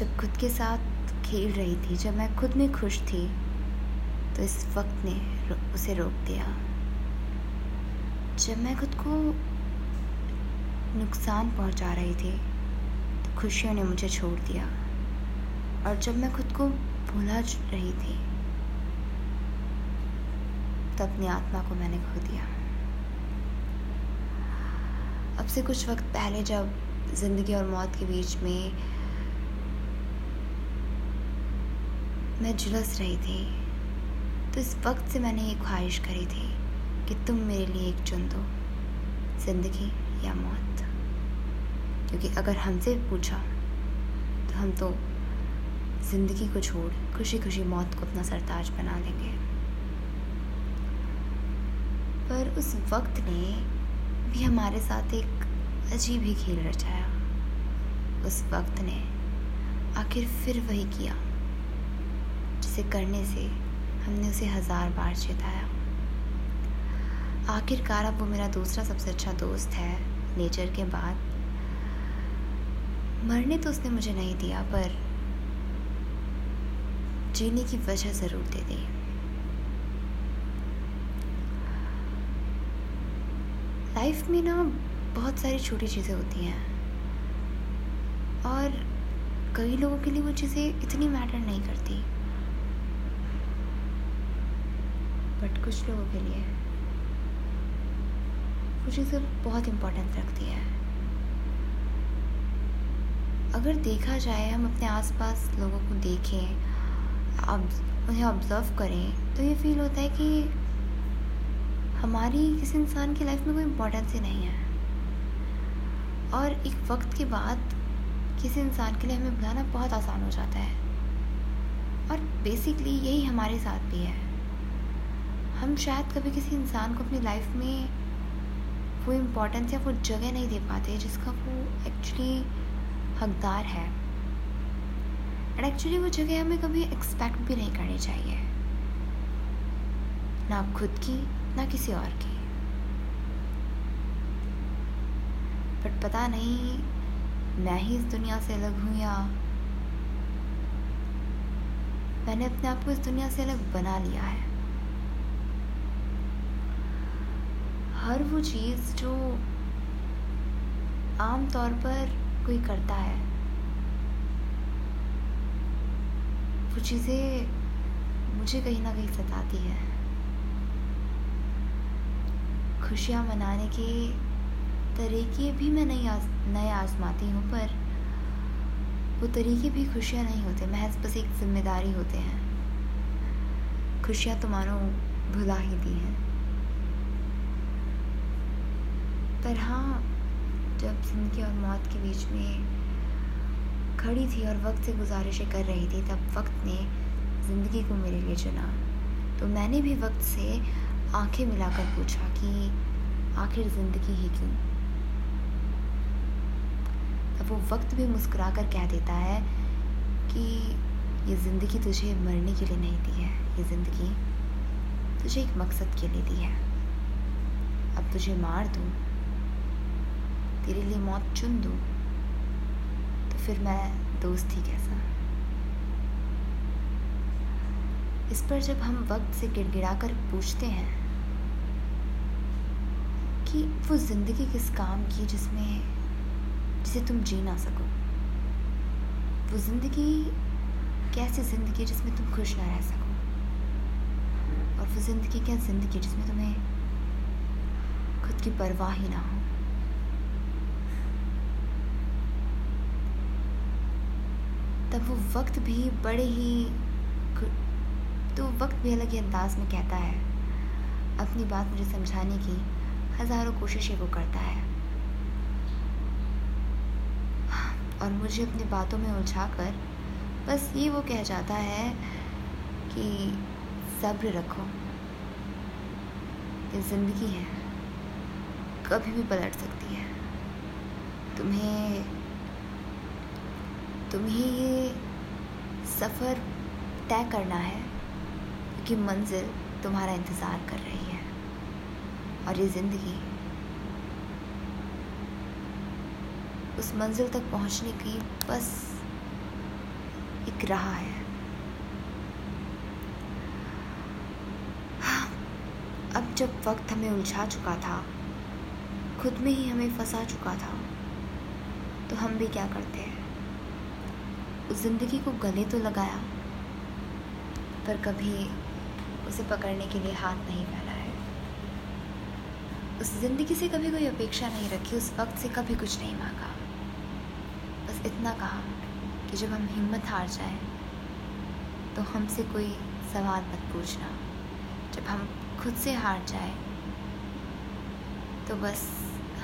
जब खुद के साथ खेल रही थी, जब मैं खुद में खुश थी तो इस वक्त ने उसे रोक दिया। जब मैं खुद को नुकसान पहुँचा रही थी तो खुशियों ने मुझे छोड़ दिया। और जब मैं खुद को भुला रही थी तो अपनी आत्मा को मैंने खो दिया। अब से कुछ वक्त पहले जब ज़िंदगी और मौत के बीच में मैं झुलस रही थी। तो इस वक्त से मैंने ये ख्वाहिश करी थी कि तुम मेरे लिए एक चुन दो, ज़िंदगी या मौत। क्योंकि अगर हमसे पूछा तो हम तो ज़िंदगी को छोड़ खुशी खुशी मौत को अपना सरताज बना लेंगे। पर उस वक्त ने भी हमारे साथ एक अजीब ही खेल रचाया। उस वक्त ने आखिर फिर वही किया। जिसे करने से हमने उसे हज़ार बार चेताया। आखिरकार अब वो मेरा दूसरा सबसे अच्छा दोस्त है, नेचर के बाद। मरने तो उसने मुझे नहीं दिया, पर जीने की वजह ज़रूर दे दी। लाइफ में ना बहुत सारी छोटी चीज़ें होती हैं, और कई लोगों के लिए वो चीज़ें इतनी मैटर नहीं करती। बट कुछ लोगों के लिए वो चीज़ें बहुत इम्पोर्टेंस रखती है। अगर देखा जाए, हम अपने आसपास लोगों को देखें, अब उन्हें ऑब्ज़र्व करें तो ये फील होता है कि हमारी किसी इंसान की लाइफ में कोई इम्पोर्टेंस ही नहीं है। और एक वक्त के बाद किसी इंसान के लिए हमें बुलाना बहुत आसान हो जाता है। और बेसिकली यही हमारे साथ भी है। हम शायद कभी किसी इंसान को अपनी लाइफ में वो इम्पोर्टेंस या वो जगह नहीं दे पाते जिसका वो एक्चुअली हकदार है। एंड एक्चुअली वो जगह हमें कभी एक्सपेक्ट भी नहीं करनी चाहिए। ना खुद की, ना किसी और की। बट पता नहीं, मैं ही इस दुनिया से अलग हूँ या मैंने अपने आप को इस दुनिया से अलग बना लिया है। हर वो चीज़ जो आम तौर पर कोई करता है, वो चीज़ें मुझे कहीं ना कहीं सताती है। खुशियाँ मनाने के तरीके भी मैं नहीं आज नए आजमाती हूँ, पर वो तरीके भी खुशियाँ नहीं होते, महज बस एक ज़िम्मेदारी होते हैं। खुशियाँ तो मानो भुला ही दी हैं। पर हाँ जब ज़िंदगी और मौत के बीच में खड़ी थी और वक्त से गुजारिशें कर रही थी, तब वक्त ने ज़िंदगी को मेरे लिए चुना। तो मैंने भी वक्त से आँखें मिलाकर पूछा कि आखिर ज़िंदगी ही क्यों? तब वो वक्त भी मुस्कुरा कर कह देता है कि ये ज़िंदगी तुझे मरने के लिए नहीं दी है, ये ज़िंदगी तुझे एक मकसद के लिए दी है। अब तुझे मार दूँ। तेरे लिए मौत चुन दूँ तो फिर मैं दोस्त ही कैसा? इस पर जब हम वक्त से गिड़गिड़ा कर पूछते हैं कि वो ज़िंदगी किस काम की जिसमें, जिसे तुम जी ना सको, वो ज़िंदगी कैसी ज़िंदगी जिसमें तुम खुश ना रह सको, और वो ज़िंदगी क्या ज़िंदगी जिसमें तुम्हें खुद की परवाह ही ना हो? तब वो वक्त भी बड़े ही तो वक्त भी अलग ही अंदाज में कहता है। अपनी बात मुझे समझाने की हज़ारों कोशिशें वो करता है। और मुझे अपनी बातों में उलझा कर बस ये वो कह जाता है कि सब्र रखो। ये ज़िंदगी है, कभी भी पलट सकती है। तुम्हें तुम्हें ये सफ़र तय करना है क्योंकि मंजिल तुम्हारा इंतज़ार कर रही है और ये ज़िंदगी उस मंजिल तक पहुँचने की बस एक राह है। अब जब वक्त हमें उलझा चुका था, खुद में ही हमें फंसा चुका था तो हम भी क्या करते हैं? ज़िंदगी को गले तो लगाया, पर कभी उसे पकड़ने के लिए हाथ नहीं फैलाया उस ज़िंदगी से कभी कोई अपेक्षा नहीं रखी, उस वक्त से कभी कुछ नहीं मांगा। बस इतना कहा कि जब हम हिम्मत हार जाए तो हमसे कोई सवाल मत पूछना। जब हम खुद से हार जाए तो बस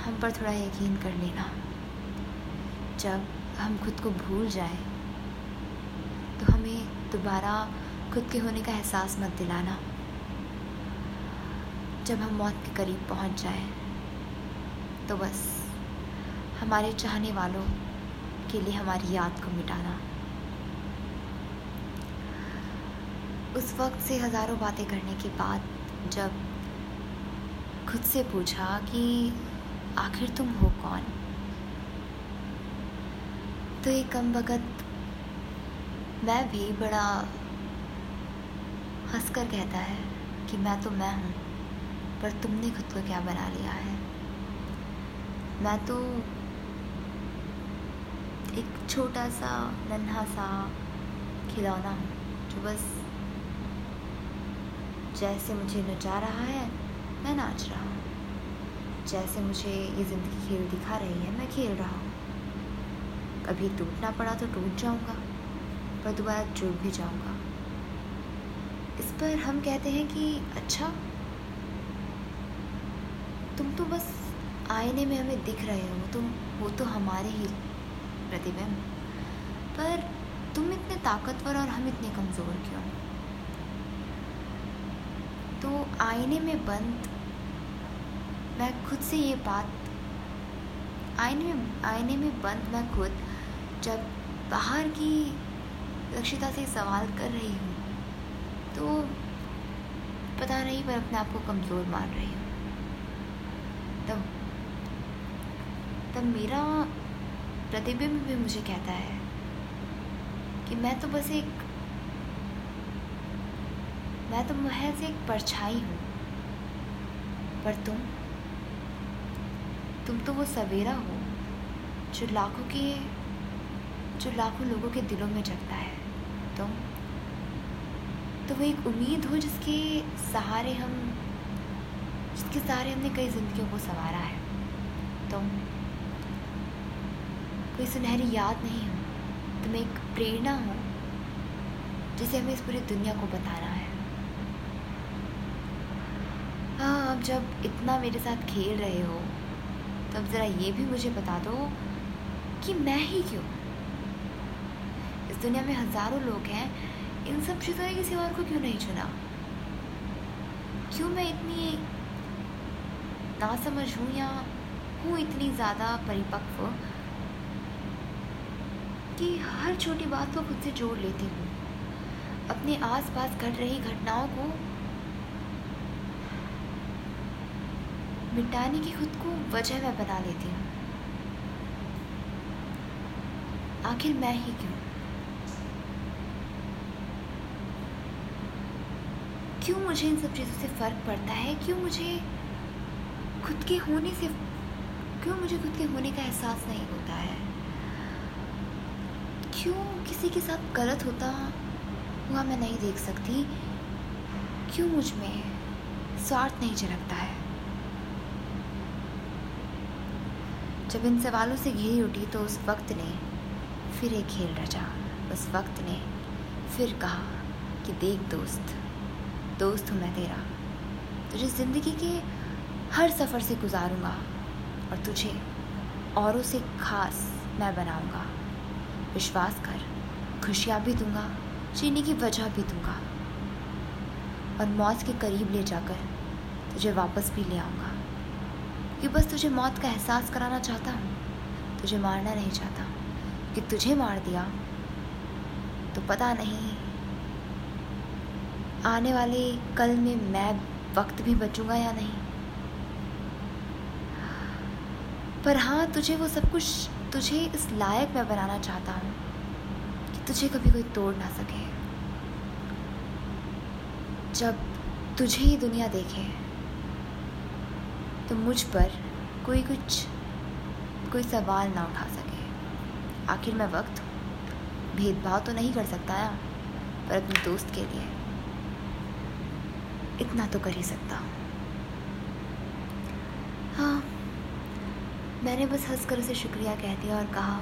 हम पर थोड़ा यकीन कर लेना। जब हम खुद को भूल जाए तो हमें दोबारा खुद के होने का एहसास मत दिलाना। जब हम मौत के करीब पहुँच जाए तो बस हमारे चाहने वालों के लिए हमारी याद को मिटाना। उस वक्त से हज़ारों बातें करने के बाद जब खुद से पूछा कि आखिर तुम हो कौन तो ये कम वक़्त मैं भी बड़ा हंसकर कहता है कि मैं तो मैं हूँ, पर तुमने खुद को क्या बना लिया है? मैं तो एक छोटा सा नन्हा सा खिलौना हूँ, जो बस जैसे मुझे नचा रहा है, मैं नाच रहा हूँ। जैसे मुझे ये ज़िंदगी खेल दिखा रही है, मैं खेल रहा हूँ। कभी टूटना पड़ा तो टूट जाऊँगा। पर दोबारा जुड़ भी जाऊँगा। इस पर हम कहते हैं कि अच्छा तुम तो बस आईने में हमें दिख रहे हो, तुम, वो तो हमारे ही प्रतिबिंब पर तुम इतने ताकतवर और हम इतने कमज़ोर क्यों? तो आईने में बंद, मैं खुद से ये बात, आईने में आईने में बंद मैं खुद, जब बाहर की लक्षिता से सवाल कर रही हूँ। तो पता नहीं पर अपने आप को कमज़ोर मान रही हूँ। तब तब मेरा प्रतिबिंब भी मुझे कहता है कि मैं तो बस एक, मैं तो महज एक परछाई हूँ। पर तुम तुम तो वो सवेरा हो जो लाखों के जो लाखों लोगों के दिलों में जगता है। तो तो वो एक उम्मीद हो जिसके सहारे हम, जिसके सहारे हमने कई ज़िंदगियों को संवारा है। तो कोई सुनहरी याद नहीं हो तुम्हें एक प्रेरणा हो, जिसे हमें इस पूरी दुनिया को बताना है। हाँ अब जब इतना मेरे साथ खेल रहे हो तब ज़रा ये भी मुझे बता दो कि मैं ही क्यों? इस दुनिया में हज़ारों लोग हैं, इन सब चीज़ों ने किसी और को क्यों नहीं चुना? क्यों मैं इतनी नासमझ हूँ या हूँ इतनी ज़्यादा परिपक्व कि हर छोटी बात को खुद से जोड़ लेती हूँ? अपने आसपास घट रही घटनाओं को मिटाने की खुद को वजह मैं बना लेती हूँ। आखिर मैं ही क्यों? क्यों मुझे इन सब चीज़ों से फ़र्क पड़ता है? क्यों मुझे खुद के होने से क्यों मुझे खुद के होने का एहसास नहीं होता है? क्यों किसी के साथ गलत होता हुआ मैं नहीं देख सकती? क्यों मुझमें स्वार्थ नहीं झलकता है? जब इन सवालों से घिरी उठी तो उस वक्त ने फिर एक खेल रचा। उस वक्त ने फिर कहा कि देख दोस्त दोस्त हूँ मैं तेरा। तुझे ज़िंदगी के हर सफ़र से गुजारूँगा और तुझे औरों से खास मैं बनाऊँगा। विश्वास कर, खुशियाँ भी दूँगा, जीने की वजह भी दूँगा। और मौत के करीब ले जाकर तुझे वापस भी ले आऊँगा। कि बस तुझे मौत का एहसास कराना चाहता हूँ? तुझे मारना नहीं चाहता। कि तुझे मार दिया तो पता नहीं आने वाले कल में मैं वक्त भी बचूँगा या नहीं? पर हाँ तुझे वो सब कुछ, तुझे इस लायक मैं बनाना चाहता हूँ कि तुझे कभी कोई तोड़ ना सके। जब तुझे ही दुनिया देखे तो मुझ पर कोई कुछ, कोई सवाल ना उठा सके। आखिर मैं वक्त, भेदभाव तो नहीं कर सकता ना, पर अपने दोस्त के लिए। इतना तो कर ही सकता। हूँ हाँ मैंने बस हंस कर उसे शुक्रिया कह दिया और कहा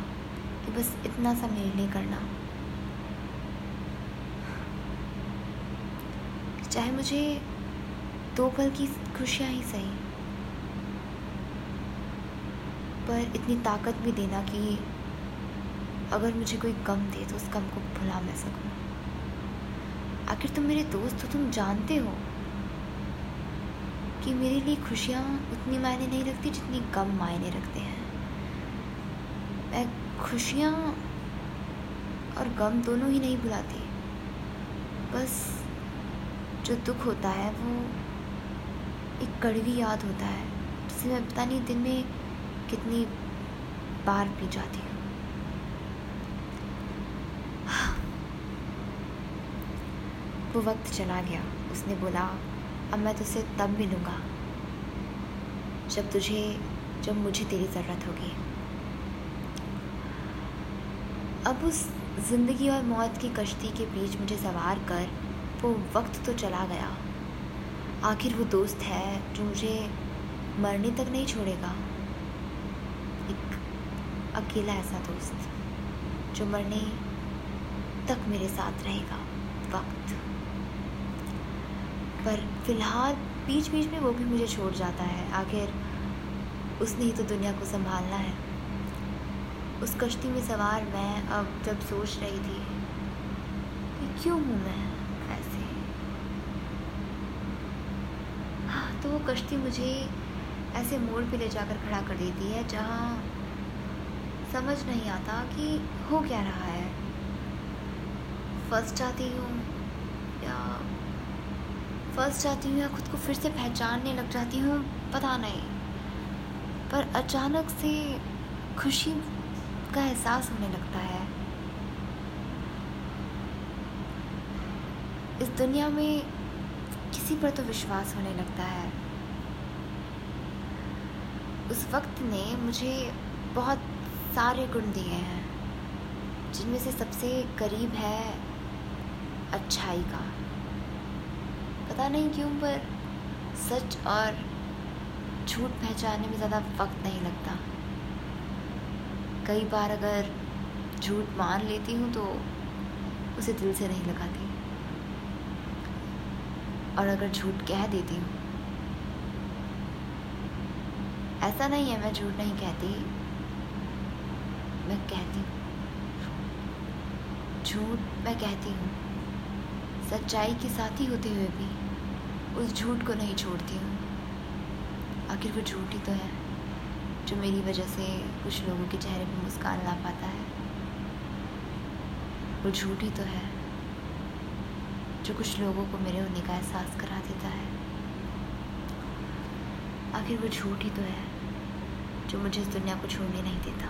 कि बस इतना सा मेरे लिए करना। चाहे मुझे दो पल की खुशियाँ ही सही, पर इतनी ताकत भी देना कि अगर मुझे कोई गम दे तो उस गम को भुला मैं सकूँ। आखिर तुम मेरे दोस्त हो, तुम जानते हो। कि मेरे लिए खुशियाँ उतनी मायने नहीं रखती जितनी गम मायने रखते हैं। मैं खुशियाँ और गम दोनों ही नहीं भुलाती। बस जो दुख होता है वो एक कड़वी याद होता है, जिसे मैं पता नहीं दिन में कितनी बार पी जाती हूँ। वो वक्त चला गया। उसने बोला अब मैं तुझसे तब मिलूँगा जब तुझे, जब मुझे तेरी ज़रूरत होगी। अब उस ज़िंदगी और मौत की कश्ती के बीच मुझे सवार कर वो वक्त तो चला गया। आखिर वो दोस्त है जो मुझे मरने तक नहीं छोड़ेगा। एक अकेला ऐसा दोस्त जो मरने तक मेरे साथ रहेगा। वक्त। पर फ़िलहाल बीच बीच में वो भी मुझे छोड़ जाता है। आखिर उसने ही तो दुनिया को संभालना है। उस कश्ती में सवार मैं अब जब सोच रही थी कि क्यों हूँ मैं ऐसे? हाँ तो वो कश्ती मुझे ऐसे मोड़ पे ले जाकर खड़ा कर देती है, जहाँ समझ नहीं आता कि हो क्या रहा है। फंस जाती हूँ फंस जाती हूँ या खुद को फिर से पहचानने लग जाती हूँ, पता नहीं। पर अचानक से खुशी का एहसास होने लगता है। इस दुनिया में किसी पर तो विश्वास होने लगता है। उस वक्त ने मुझे बहुत सारे गुण दिए हैं, जिनमें से सबसे करीब है अच्छाई का। पता नहीं क्यों, पर सच और झूठ पहचानने में ज़्यादा वक्त नहीं लगता। कई बार अगर झूठ मान लेती हूँ तो उसे दिल से नहीं लगाती। और अगर झूठ कह देती हूँ, ऐसा नहीं है मैं झूठ नहीं कहती, मैं कहती हूँ। झूठ मैं कहती हूँ, सच्चाई के साथी होते हुए भी। उस झूठ को नहीं छोड़ती हूँ। आखिर वो झूठ ही तो है, जो मेरी वजह से कुछ लोगों के चेहरे पर मुस्कान ला पाता है। वो झूठ ही तो है, जो कुछ लोगों को मेरे होने का एहसास करा देता है। आखिर वो झूठ ही तो है, जो मुझे इस दुनिया को छोड़ने नहीं देता।